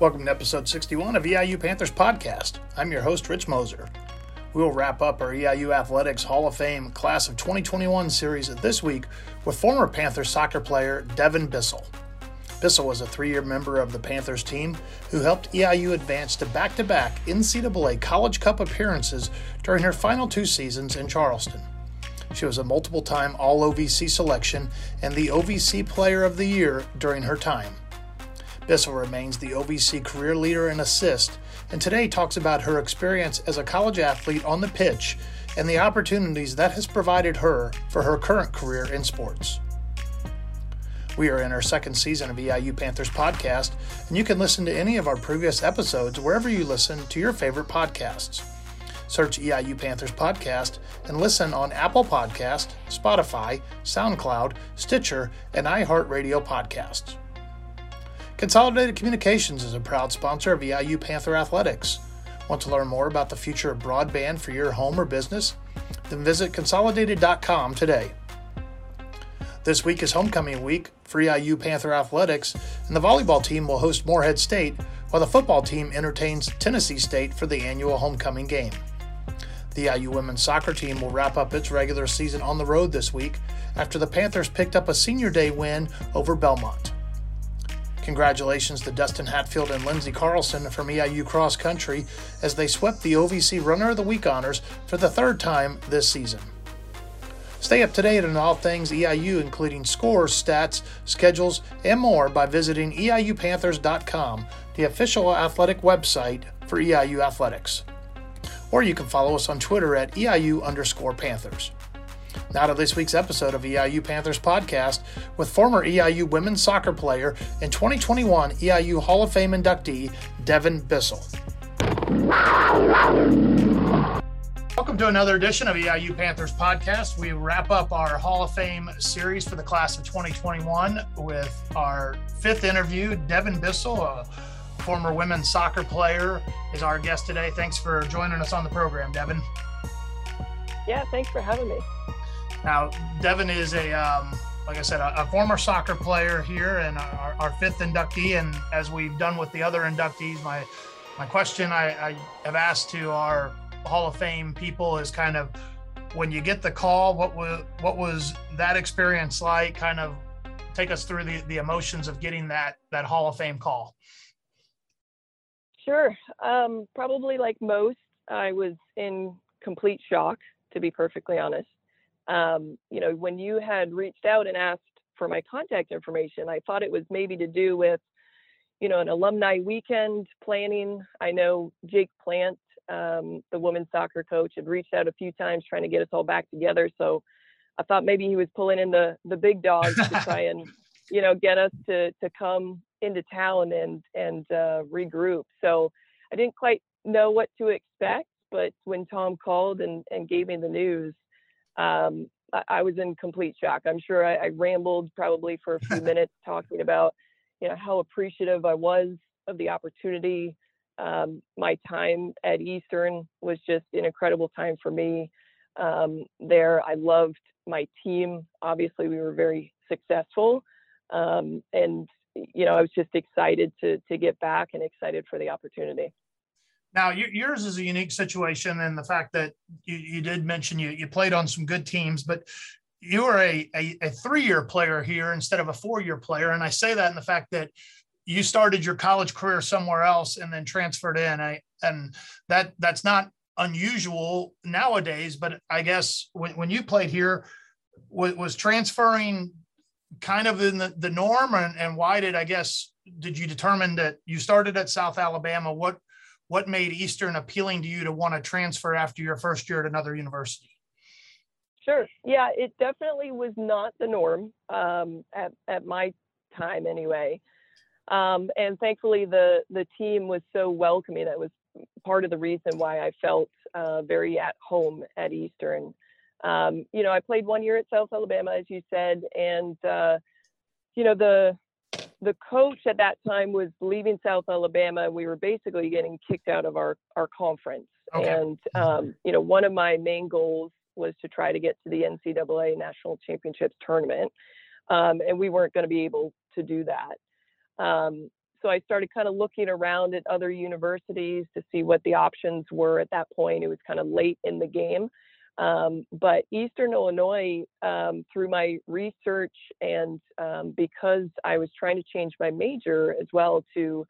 Welcome to episode 61 of EIU Panthers Podcast. I'm your host, Rich Moser. We will wrap up our EIU Athletics Hall of Fame Class of 2021 series this week with former Panthers soccer player Devin Bissell. Bissell was a three year member of the Panthers team who helped EIU advance to back to back NCAA College Cup appearances during her final two seasons in Charleston. She was a multiple time All OVC selection and the OVC Player of the Year during her time. Bissell remains the OVC career leader in assist, and today talks about her experience as a college athlete on the pitch and the opportunities that has provided her for her current career in sports. We are in our second season of EIU Panthers podcast, and you can listen to any of our previous episodes wherever you listen to your favorite podcasts. Search EIU Panthers podcast and listen on Apple Podcast, Spotify, SoundCloud, Stitcher, and iHeartRadio podcasts. Consolidated Communications is a proud sponsor of EIU Panther Athletics. Want to learn more about the future of broadband for your home or business? Then visit consolidated.com today. This week is homecoming week for EIU Panther Athletics, and the volleyball team will host Morehead State, while the football team entertains Tennessee State for the annual homecoming game. The IU women's soccer team will wrap up its regular season on the road this week after the Panthers picked up a senior day win over Belmont. Congratulations to Dustin Hatfield and Lindsey Carlson from EIU Cross Country as they swept the OVC Runner of the Week honors for the third time this season. Stay up to date on all things EIU, including scores, stats, schedules, and more by visiting EIUPanthers.com, the official athletic website for EIU Athletics. Or you can follow us on Twitter at EIU underscore Panthers. Now to this week's episode of EIU Panthers podcast with former EIU women's soccer player and 2021 EIU Hall of Fame inductee Devin Bissell. Welcome to another edition of EIU Panthers podcast. We wrap up our Hall of Fame series for the class of 2021 with our fifth interview. Devin Bissell, a former women's soccer player, is our guest today. Thanks for joining us on the program, Devin. Yeah, thanks for having me. Now, Devin is a, um, like I said, a, a, former soccer player here and our, our, fifth inductee. And as we've done with the other inductees, my my question I, I have asked to our Hall of Fame people is kind of when you get the call, what was what was that experience like? Kind of take us through the, the emotions of getting that that Hall of Fame call. Sure. Um, probably like most, I was in complete shock, to be perfectly honest um, you know, when you had reached out and asked for my contact information, I thought it was maybe to do with, you know, an alumni weekend planning. I know Jake Plant, um, the women's soccer coach, had reached out a few times trying to get us all back together. So I thought maybe he was pulling in the the big dogs to try and, you know, get us to to come into town and and uh, regroup. So I didn't quite know what to expect, but when Tom called and and gave me the news, um, I, I, was in complete shock. I'm sure I, I rambled probably for a few minutes talking about, you know, how appreciative I was of the opportunity. Um, my time at Eastern was just an incredible time for me. Um, there, I loved my team. Obviously, we were very successful, um, and you know, I was just excited to to get back and excited for the opportunity. Now, yours is a unique situation in the fact that you, you did mention you, you played on some good teams, but you were a, a, a three year player here instead of a four year player. And I say that in the fact that you started your college career somewhere else and then transferred in. I, and that that's not unusual nowadays, but I guess when, when you played here, was, was transferring kind of in the, the norm and, and why did I guess did you determine that you started at South Alabama? What what made Eastern appealing to you to want to transfer after your first year at another university? Sure. Yeah, it definitely was not the norm um, at, at my time anyway. Um, and thankfully, the, the team was so welcoming. That was part of the reason why I felt uh, very at home at Eastern. Um, you know, I played one year at South Alabama, as you said, and uh, you know the the coach at that time was leaving South Alabama. We were basically getting kicked out of our our conference, okay. and um, you know one of my main goals was to try to get to the NCAA National Championships tournament, um, and we weren't going to be able to do that. Um, so I started kind of looking around at other universities to see what the options were at that point. It was kind of late in the game. Um, but Eastern Illinois, um, through my research and um, because I was trying to change my major as well to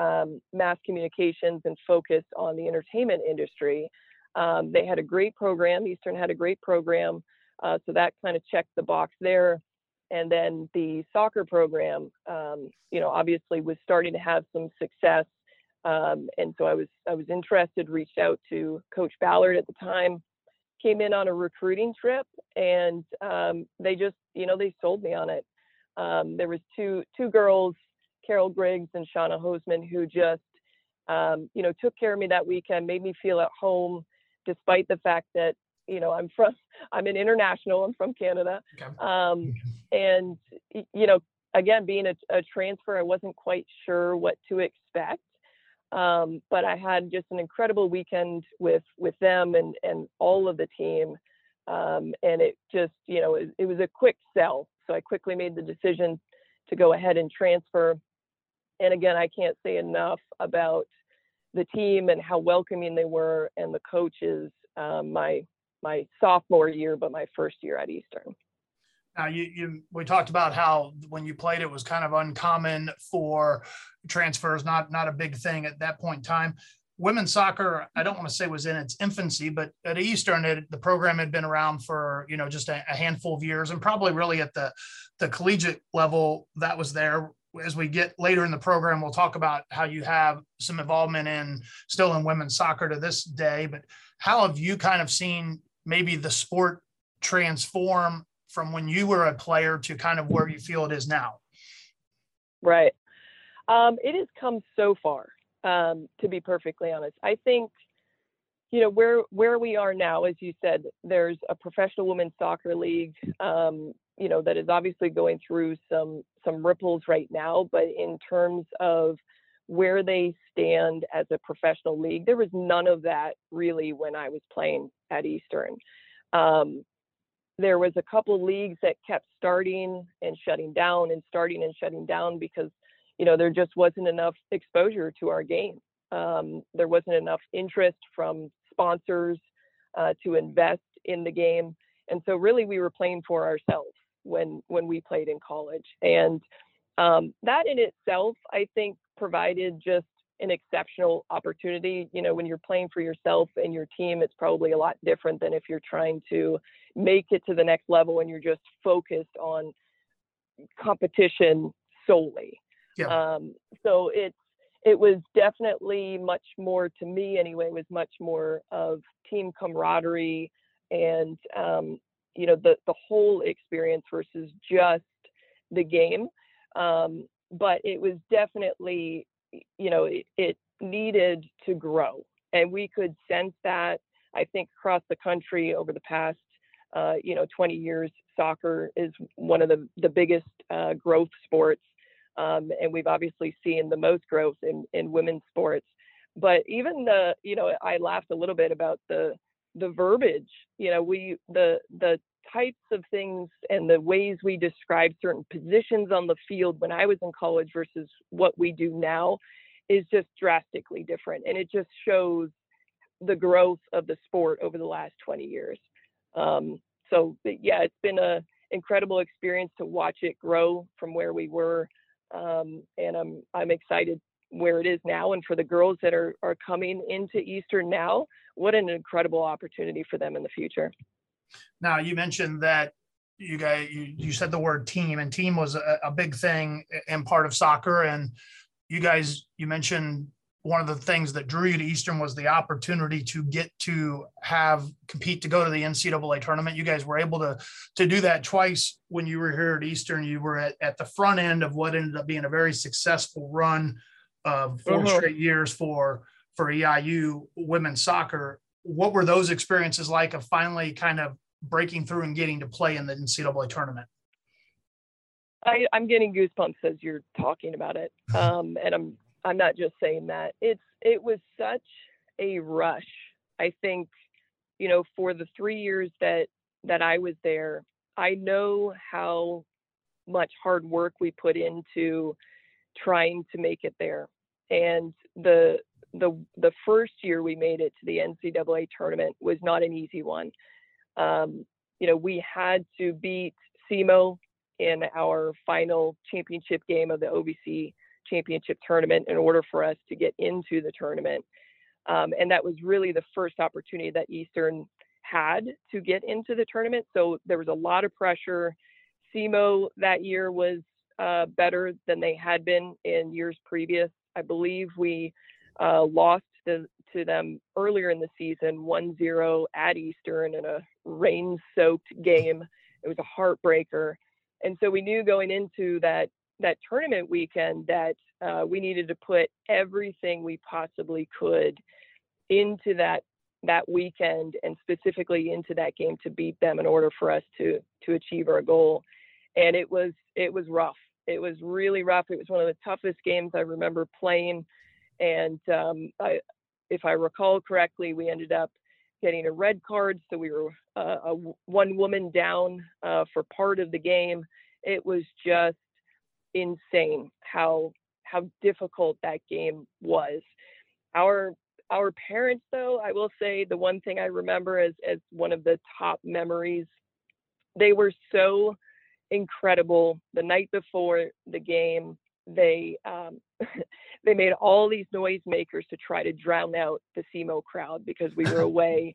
um, mass communications and focus on the entertainment industry, um, they had a great program. Eastern had a great program. Uh, so that kind of checked the box there. And then the soccer program, um, you know, obviously was starting to have some success. and so I was I was interested, reached out to Coach Ballard at the time came in on a recruiting trip and um, they just you know they sold me on it. Um, there was two two girls carol griggs and shauna hosman who just um, you know took care of me that weekend made me feel at home despite the fact that you know i'm from i'm an international i'm from canada. Okay. Um, and you know again being a, a transfer i wasn't quite sure what to expect um, but I had just an incredible weekend with with them and and all of the team, um, and it just you know it, it, was a quick sell. So I quickly made the decision to go ahead and transfer. And again, I can't say enough about the team and how welcoming they were and the coaches. Um, my my sophomore year, but my first year at Eastern. Now, you, you we talked about how when you played, it was kind of uncommon for transfers, not not a big thing at that point in time. Women's soccer, I don't want to say was in its infancy, but at Eastern, it, the program had been around for you know just a, a handful of years, and probably really at the the collegiate level that was there. As we get later in the program, we'll talk about how you have some involvement in still in women's soccer to this day. But how have you kind of seen maybe the sport transform from when you were a player to kind of where you feel it is now? Right. Um, it has come so far, um, to be perfectly honest. I think, you know, where where we are now, as you said, there's a professional women's soccer league, um, you know, that is obviously going through some some ripples right now. But in terms of where they stand as a professional league, there was none of that really when I was playing at Eastern. Um, there was a couple leagues that kept starting and shutting down and starting and shutting down because you know there just wasn't enough exposure to our game. Um, there wasn't enough interest from sponsors uh, to invest in the game. And so really we were playing for ourselves when when we played in college. And um, that in itself i think provided just an exceptional opportunity. You know, when you're playing for yourself and your team, it's probably a lot different than if you're trying to make it to the next level and you're just focused on competition solely. Yeah. Um, so it's it was definitely much more to me anyway was much more of team camaraderie and um, you know the the whole experience versus just the game um, but it was definitely you know, it, it needed to grow. And we could sense that, I think, across the country over the past, uh, you know, 20 years, soccer is one of the, the biggest uh, growth sports. Um, and we've obviously seen the most growth in, in women's sports. But even the, you know, I laughed a little bit about the, the verbiage, you know, we, the, the types of things and the ways we describe certain positions on the field when I was in college versus what we do now is just drastically different. And it just shows the growth of the sport over the last 20 years. Um, so yeah, it's been a incredible experience to watch it grow from where we were. Um, and I'm, I'm excited where it is now. And for the girls that are, are coming into Eastern now, what an incredible opportunity for them in the future. Now you mentioned that you guys you, you said the word team and team was a, a big thing and part of soccer and you guys you mentioned one of the things that drew you to Eastern was the opportunity to get to have compete to go to the NCAA tournament. You guys were able to to do that twice when you were here at Eastern. You were at, at the front end of what ended up being a very successful run of 4 mm-hmm. straight years for for EIU women's soccer. What were those experiences like of finally kind of breaking through and getting to play in the NCAA tournament? I, am getting goosebumps as you're talking about it, um, and I'm I'm not just saying that. It's it was such a rush. I think, you know, for the three years that that I was there, I know how much hard work we put into trying to make it there. And the the the first year we made it to the NCAA tournament was not an easy one. Um, you know, we had to beat SEMO in our final championship game of the OVC championship tournament in order for us to get into the tournament. Um, and that was really the first opportunity that Eastern had to get into the tournament. So there was a lot of pressure. SEMO that year was uh, better than they had been in years previous. I believe we uh, lost to, to, them earlier in the season 1 0 at Eastern in a rain soaked game. It was a heartbreaker. And so we knew going into that that tournament weekend that uh, we needed to put everything we possibly could into that that weekend and specifically into that game to beat them in order for us to to achieve our goal and it was it was rough it was really rough it was one of the toughest games i remember playing and um, I, if i recall correctly we ended up getting a red card so we were uh, a one woman down uh, for part of the game it was just insane how how difficult that game was. Our our parents though, I will say the one thing I remember as as one of the top memories, they were so incredible the night before the game they um, they made all these noisemakers to try to drown out the SEMO crowd because we were away,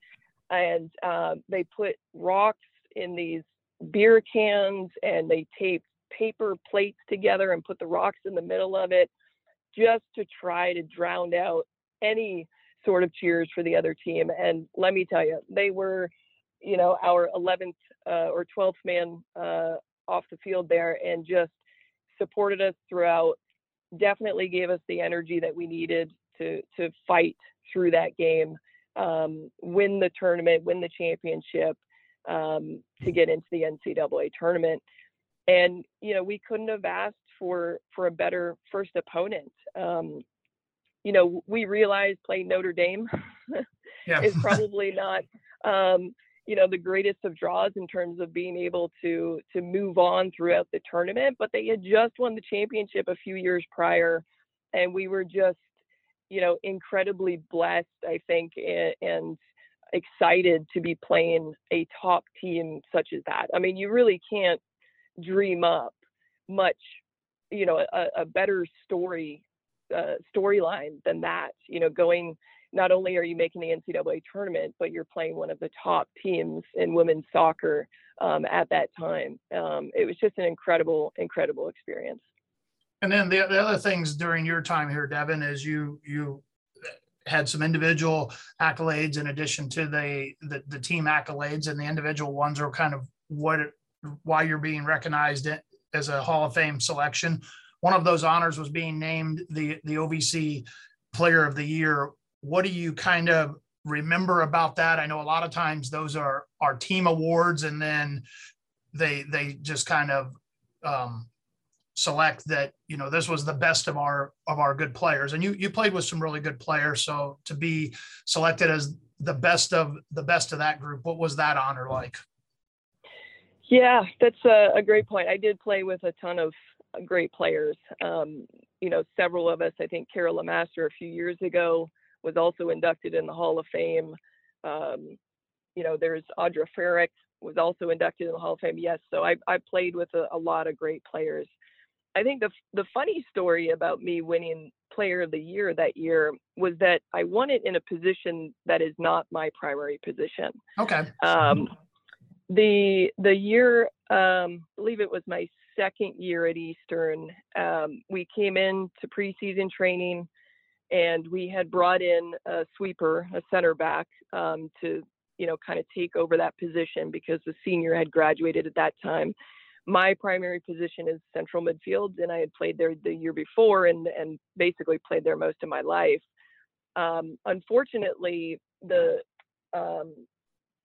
and uh, they put rocks in these beer cans and they taped paper plates together and put the rocks in the middle of it just to try to drown out any sort of cheers for the other team. And let me tell you, they were, you know, our 11th uh, or 12th man uh, off the field there and just supported us throughout. Definitely gave us the energy that we needed to to fight through that game, um, win the tournament, win the championship, um, to get into the NCAA tournament and you know we couldn't have asked for for a better first opponent um, you know we realized playing notre dame yeah. is probably not um, you know the greatest of draws in terms of being able to to move on throughout the tournament but they had just won the championship a few years prior and we were just you know incredibly blessed i think and, excited to be playing a top team such as that i mean you really can't dream up much, you know, a, a better story uh, storyline than that. You know, going not only are you making the NCAA tournament, but you're playing one of the top teams in women's soccer um, at that time. Um, it was just an incredible, incredible experience. And then the, the other things during your time here, Devin, is you you had some individual accolades in addition to the, the the, team accolades, and the individual ones are kind of what why you're being recognized as a Hall of Fame selection. One of those honors was being named the the OVC Player of the Year. What do you kind of remember about that? I know a lot of times those are our team awards, and then they they just kind of um, select that you know this was the best of our of our good players. And you you played with some really good players, so to be selected as the best of the best of that group, what was that honor like? Yeah, that's a, a, great point. I did play with a ton of great players. Um, you know, several of us, I think Carol Lemaster a few years ago was also inducted in the Hall of Fame. Um, you know, there's Audra Farrick was also inducted in the Hall of Fame. Yes, so I, I played with a, a lot of great players. I think the the funny story about me winning Player of the Year that year was that I won it in a position that is not my primary position. Okay. Um, the the year um, I believe it was my second year at Eastern. Um, we came in to preseason training, and we had brought in a sweeper, a center back, um, to you know kind of take over that position because the senior had graduated at that time. My primary position is central midfield, and I had played there the year before, and and basically played there most of my life. Um, unfortunately, the um,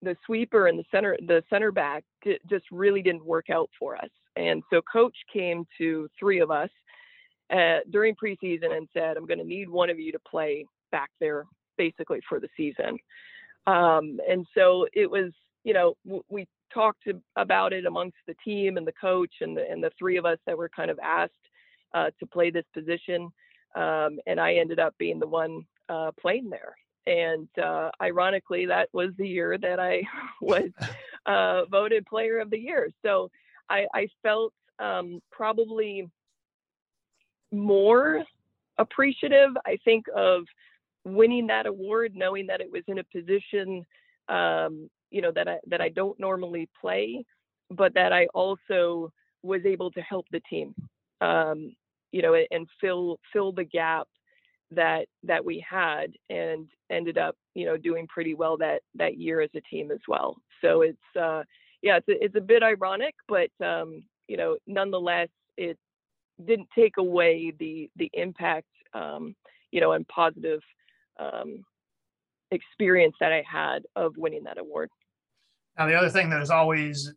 the sweeper and the center the center back d- just really didn't work out for us. And so coach came to three of us uh, during preseason and said, "I'm going to need one of you to play back there, basically for the season." Um, and so it was, you know, w- we talked to, about it amongst the team and the coach and the and the three of us that were kind of asked uh, to play this position, um, and I ended up being the one uh, playing there. And uh, ironically, that was the year that I was uh, voted Player of the Year. So I, I felt um, probably more appreciative, I think, of winning that award, knowing that it was in a position, um, you know, that I that I don't normally play, but that I also was able to help the team, um, you know, and fill fill the gap that that we had, and ended up, you know, doing pretty well that that year as a team as well. So it's uh, yeah, it's a, it's a bit ironic, but um, you know, nonetheless, it didn't take away the the impact, um, you know, and positive um, experience that I had of winning that award. Now, the other thing that is always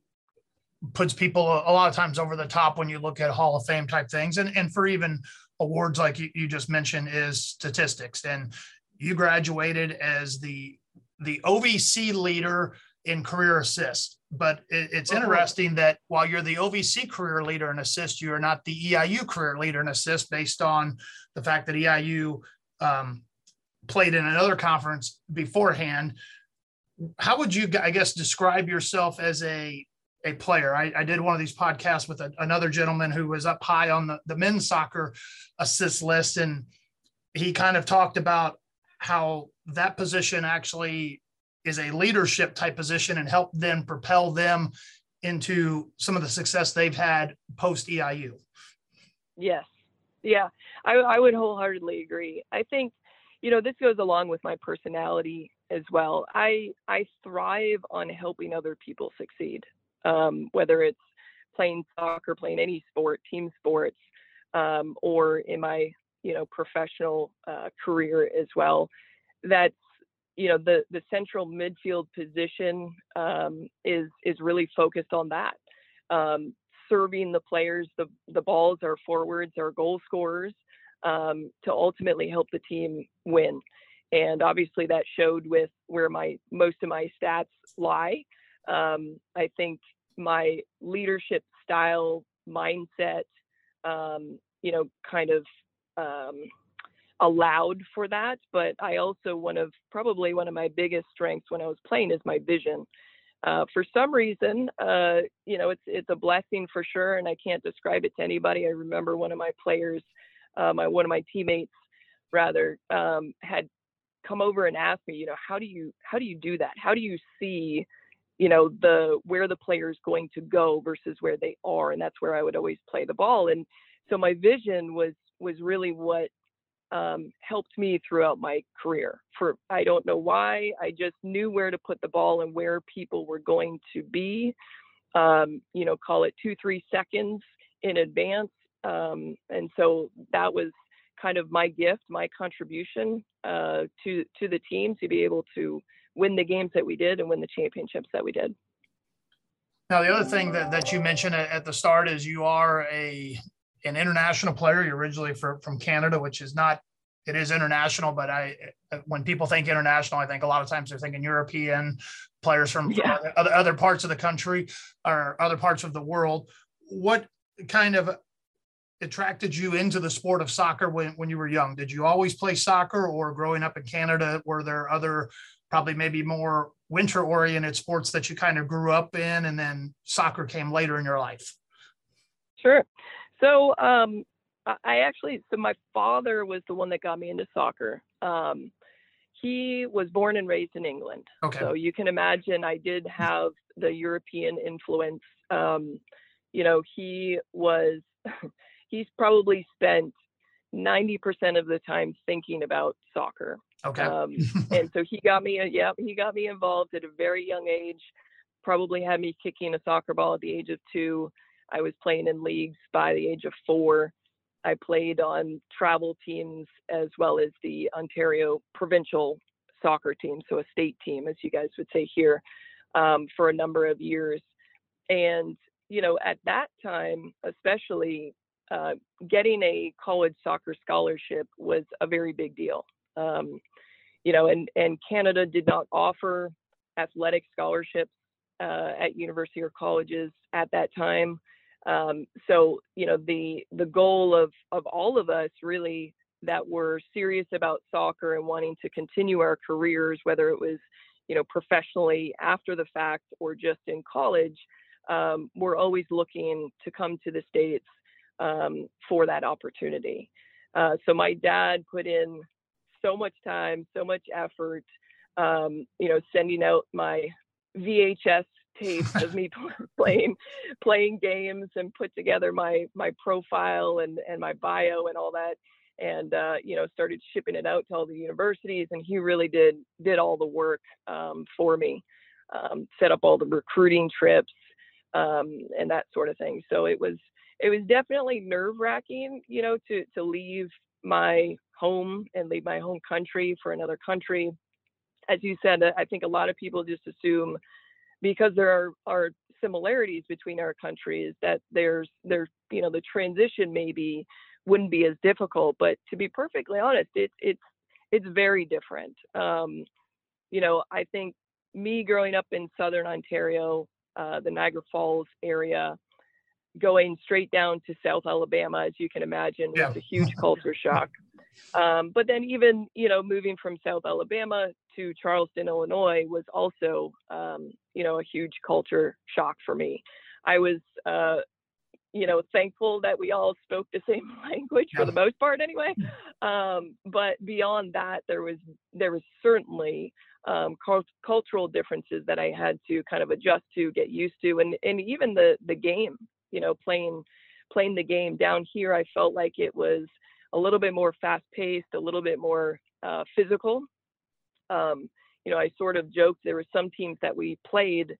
puts people a, lot of times over the top when you look at Hall of Fame type things, and and for even awards like you, you just mentioned is statistics. And you graduated as the the OVC leader in career assist. But it, it's uh-huh. interesting that while you're the OVC career leader in assist, you are not the EIU career leader in assist based on the fact that EIU um, played in another conference beforehand. How would you, I guess, describe yourself as a a player? I, I did one of these podcasts with a, another gentleman who was up high on the, the men's soccer assist list, and he kind of talked about how that position actually is a leadership type position and help them propel them into some of the success they've had post EIU. Yes. Yeah. I, I would wholeheartedly agree. I think, you know, this goes along with my personality as well. I I thrive on helping other people succeed, um, whether it's playing soccer, playing any sport, team sports, um, or in my you know professional uh, career as well. That's you know the the central midfield position um, is is really focused on that. Um, serving the players the the balls our forwards our goal scorers um, to ultimately help the team win. And obviously that showed with where my most of my stats lie. Um, i think my leadership style mindset um, you know kind of um, allowed for that. But I also one of probably one of my biggest strengths when I was playing is my vision. Uh, for some reason, uh, you know, it's it's a blessing for sure, and I can't describe it to anybody. I remember one of my players, uh, my one of my teammates, rather, um, had come over and asked me, you know, how do you how do you do that? How do you see, you know, the where the player is going to go versus where they are, and that's where I would always play the ball. And so my vision was was really what um, helped me throughout my career. For I don't know why, I just knew where to put the ball and where people were going to be. Um, you know, call it two, three seconds in advance. Um, and so that was kind of my gift, my contribution uh, to to the team to be able to win the games that we did and win the championships that we did. Now, the other thing that, that you mentioned at the start is you are a an international player. You're originally for, from Canada, which is not it is international, but I when people think international, I think a lot of times they're thinking European players from, yeah. from other, other parts of the country or other parts of the world. What kind of attracted you into the sport of soccer when, when you were young? Did you always play soccer or growing up in Canada, were there other probably maybe more winter oriented sports that you kind of grew up in and then soccer came later in your life? Sure. So um, I actually, so my father was the one that got me into soccer. Um, he was born and raised in England. Okay. So you can imagine I did have the European influence. Um, you know, he was, he's probably spent 90% of the time thinking about soccer. Okay. Um, and so he got me, yeah, he got me involved at a very young age, probably had me kicking a soccer ball at the age of two. I was playing in leagues by the age of four. I played on travel teams as well as the Ontario provincial soccer team, so a state team, as you guys would say here, um, for a number of years. And, you know, at that time, especially, uh, getting a college soccer scholarship was a very big deal. Um, you know, and, and Canada did not offer athletic scholarships uh, at university or colleges at that time. Um, so you know the the goal of of all of us really that were serious about soccer and wanting to continue our careers, whether it was you know professionally after the fact or just in college, um, we're always looking to come to the states um, for that opportunity. Uh, so my dad put in so much time, so much effort, um, you know, sending out my VHS tapes of me playing playing games and put together my my profile and and my bio and all that. And uh, you know started shipping it out to all the universities and he really did did all the work um, for me. Um, set up all the recruiting trips um, and that sort of thing. So it was it was definitely nerve wracking you know to to leave my home and leave my home country for another country. As you said i think a lot of people just assume because there are, are similarities between our countries that there's there's you know the transition maybe wouldn't be as difficult but to be perfectly honest it, it's it's very different um, you know i think me growing up in southern ontario uh, the niagara falls area going straight down to south alabama as you can imagine yeah. was a huge culture shock um, but then even you know moving from south alabama to charleston illinois was also um, you know a huge culture shock for me. I was uh, you know thankful that we all spoke the same language for the most part anyway. Um, but beyond that, there was there was certainly um, cult- cultural differences that I had to kind of adjust to, get used to, and and even the the game, you know, playing playing the game down here, I felt like it was a little bit more fast paced, a little bit more uh, physical. Um, you know, I sort of joked there were some teams that we played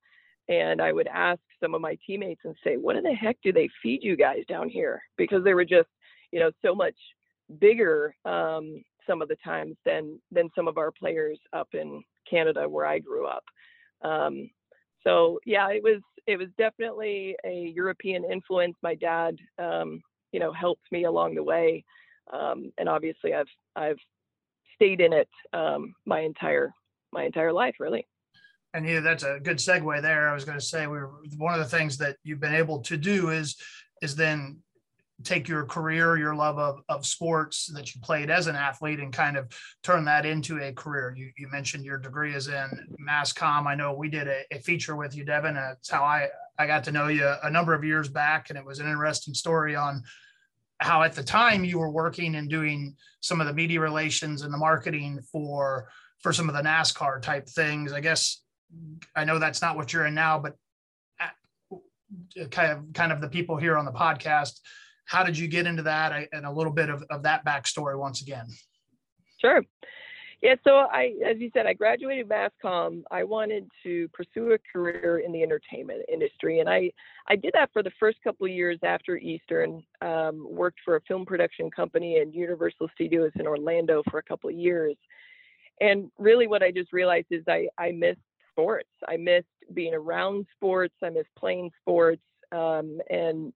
and I would ask some of my teammates and say, what in the heck do they feed you guys down here? Because they were just, you know, so much bigger um, some of the times than than some of our players up in Canada where I grew up. Um, so yeah, it was it was definitely a European influence. My dad, um, you know, helped me along the way, um, and obviously I've I've stayed in it um, my entire my entire life, really. And yeah, that's a good segue there. I was going to say we were, one of the things that you've been able to do is is then take your career, your love of, of sports that you played as an athlete and kind of turn that into a career. You, you mentioned your degree is in mass comm. I know we did a, a feature with you, Devin. That's how I, I got to know you a number of years back. And it was an interesting story on how at the time you were working and doing some of the media relations and the marketing for for some of the NASCAR type things. I guess I know that's not what you're in now, but uh, kind of kind of the people here on the podcast. How did you get into that and a little bit of, of that backstory once again? Sure. Yeah, so I, as you said, I graduated mass comm. I wanted to pursue a career in the entertainment industry, and I, I did that for the first couple of years after Eastern. Um, worked for a film production company and Universal Studios in Orlando for a couple of years, and really what i just realized is i i missed sports. I missed being around sports. I missed playing sports um, and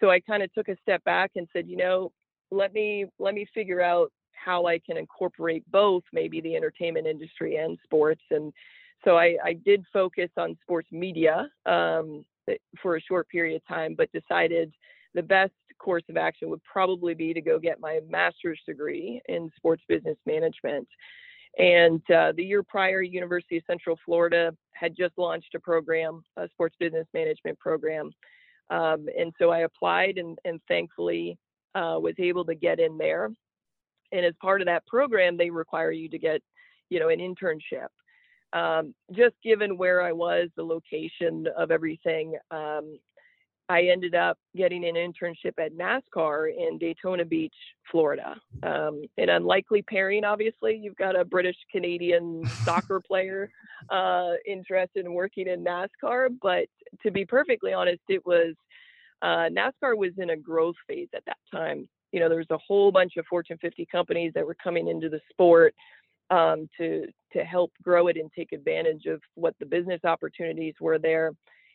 so i kind of took a step back and said you know let me let me figure out how i can incorporate both maybe the entertainment industry and sports. And so i, I did focus on sports media um, for a short period of time but decided the best course of action would probably be to go get my master's degree in sports business management and uh, the year prior, University of Central Florida had just launched a program, a sports business management program. Um, and so I applied and, and thankfully uh, was able to get in there. And as part of that program, they require you to get, you know, an internship. Um, just given where I was, the location of everything, um, I ended up getting an internship at NASCAR in Daytona Beach, Florida. Um, an unlikely pairing, obviously. You've got a British Canadian soccer player uh, interested in working in NASCAR, but to be perfectly honest, it was uh, NASCAR was in a growth phase at that time. You know, there was a whole bunch of Fortune 50 companies that were coming into the sport um, to to help grow it and take advantage of what the business opportunities were there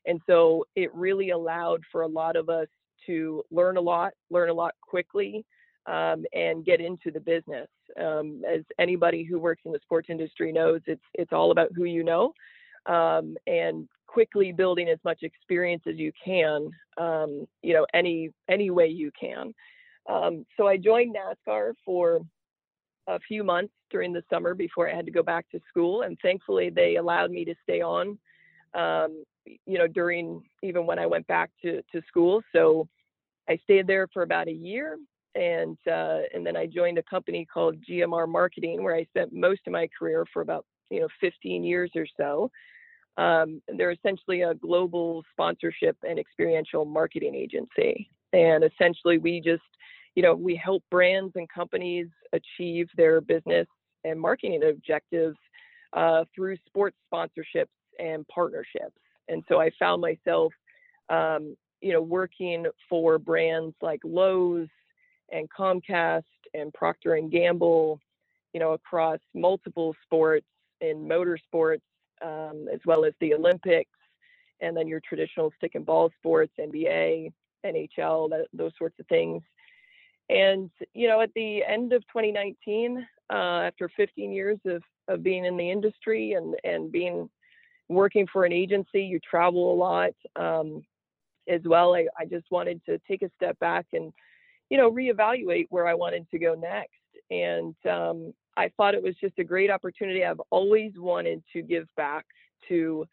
and so it really allowed for a lot of us to learn a lot, learn a lot quickly, um, and get into the business. Um, as anybody who works in the sports industry knows, it's it's all about who you know. Um, and quickly building as much experience as you can, um, you know, any any way you can. Um, so I joined NASCAR for a few months during the summer before I had to go back to school, and thankfully they allowed me to stay on, um, you know, during even when I went back to to school. So I stayed there for about a year, and uh, and then I joined a company called GMR Marketing, where I spent most of my career for about you know 15 years or so. Um, they're essentially a global sponsorship and experiential marketing agency, and essentially we just you know we help brands and companies achieve their business and marketing objectives uh, through sports sponsorships and partnerships. And so I found myself, um, you know, working for brands like Lowe's and Comcast and Procter and Gamble, you know, across multiple sports in motorsports, um, as well as the Olympics, and then your traditional stick and ball sports, NBA, NHL, that, those sorts of things. And you know, at the end of 2019, uh, after 15 years of of being in the industry and and being working for an agency, you travel a lot um, as well. I, I just wanted to take a step back and you know reevaluate where I wanted to go next. And um, I thought it was just a great opportunity. I've always wanted to give back to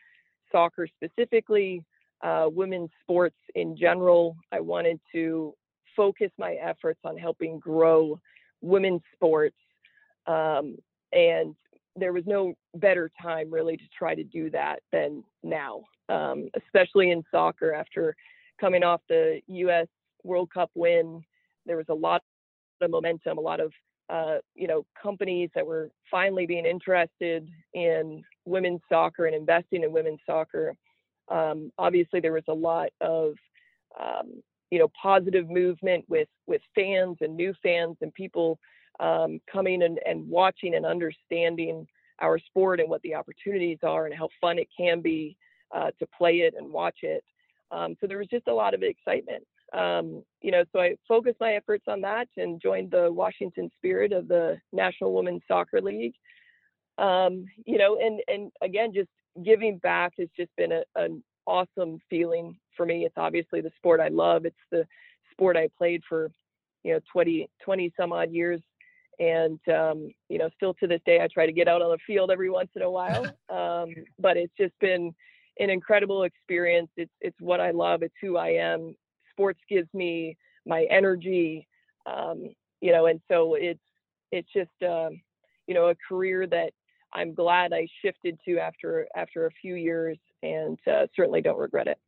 soccer specifically, uh, women's sports in general. I wanted to focus my efforts on helping grow women's sports. Um, and there was no better time really to try to do that than now, um, especially in soccer after coming off the U.S. World Cup win. There was a lot of momentum, a lot of uh, you know companies that were finally being interested in women's soccer and investing in women's soccer. Um, obviously, there was a lot of um, you know positive movement with with fans and new fans and people um, coming and, and watching and understanding our sport and what the opportunities are and how fun it can be uh, to play it and watch it. Um, so there was just a lot of excitement. Um, you know, so I focused my efforts on that and joined the Washington Spirit of the National Women's Soccer League. Um, you know, and and again, just giving back has just been a, an awesome feeling for me. It's obviously the sport I love. It's the sport I played for, you know, 20, 20 some odd years. And, um, you know, still to this day, I try to get out on the field every once in a while. Um, but it's just been an incredible experience. It's, it's what I love. It's who I am. Sports gives me my energy, um, you know, and so it's, it's just, um, you know, a career that I'm glad I shifted to after after a few years, and uh, certainly don't regret it.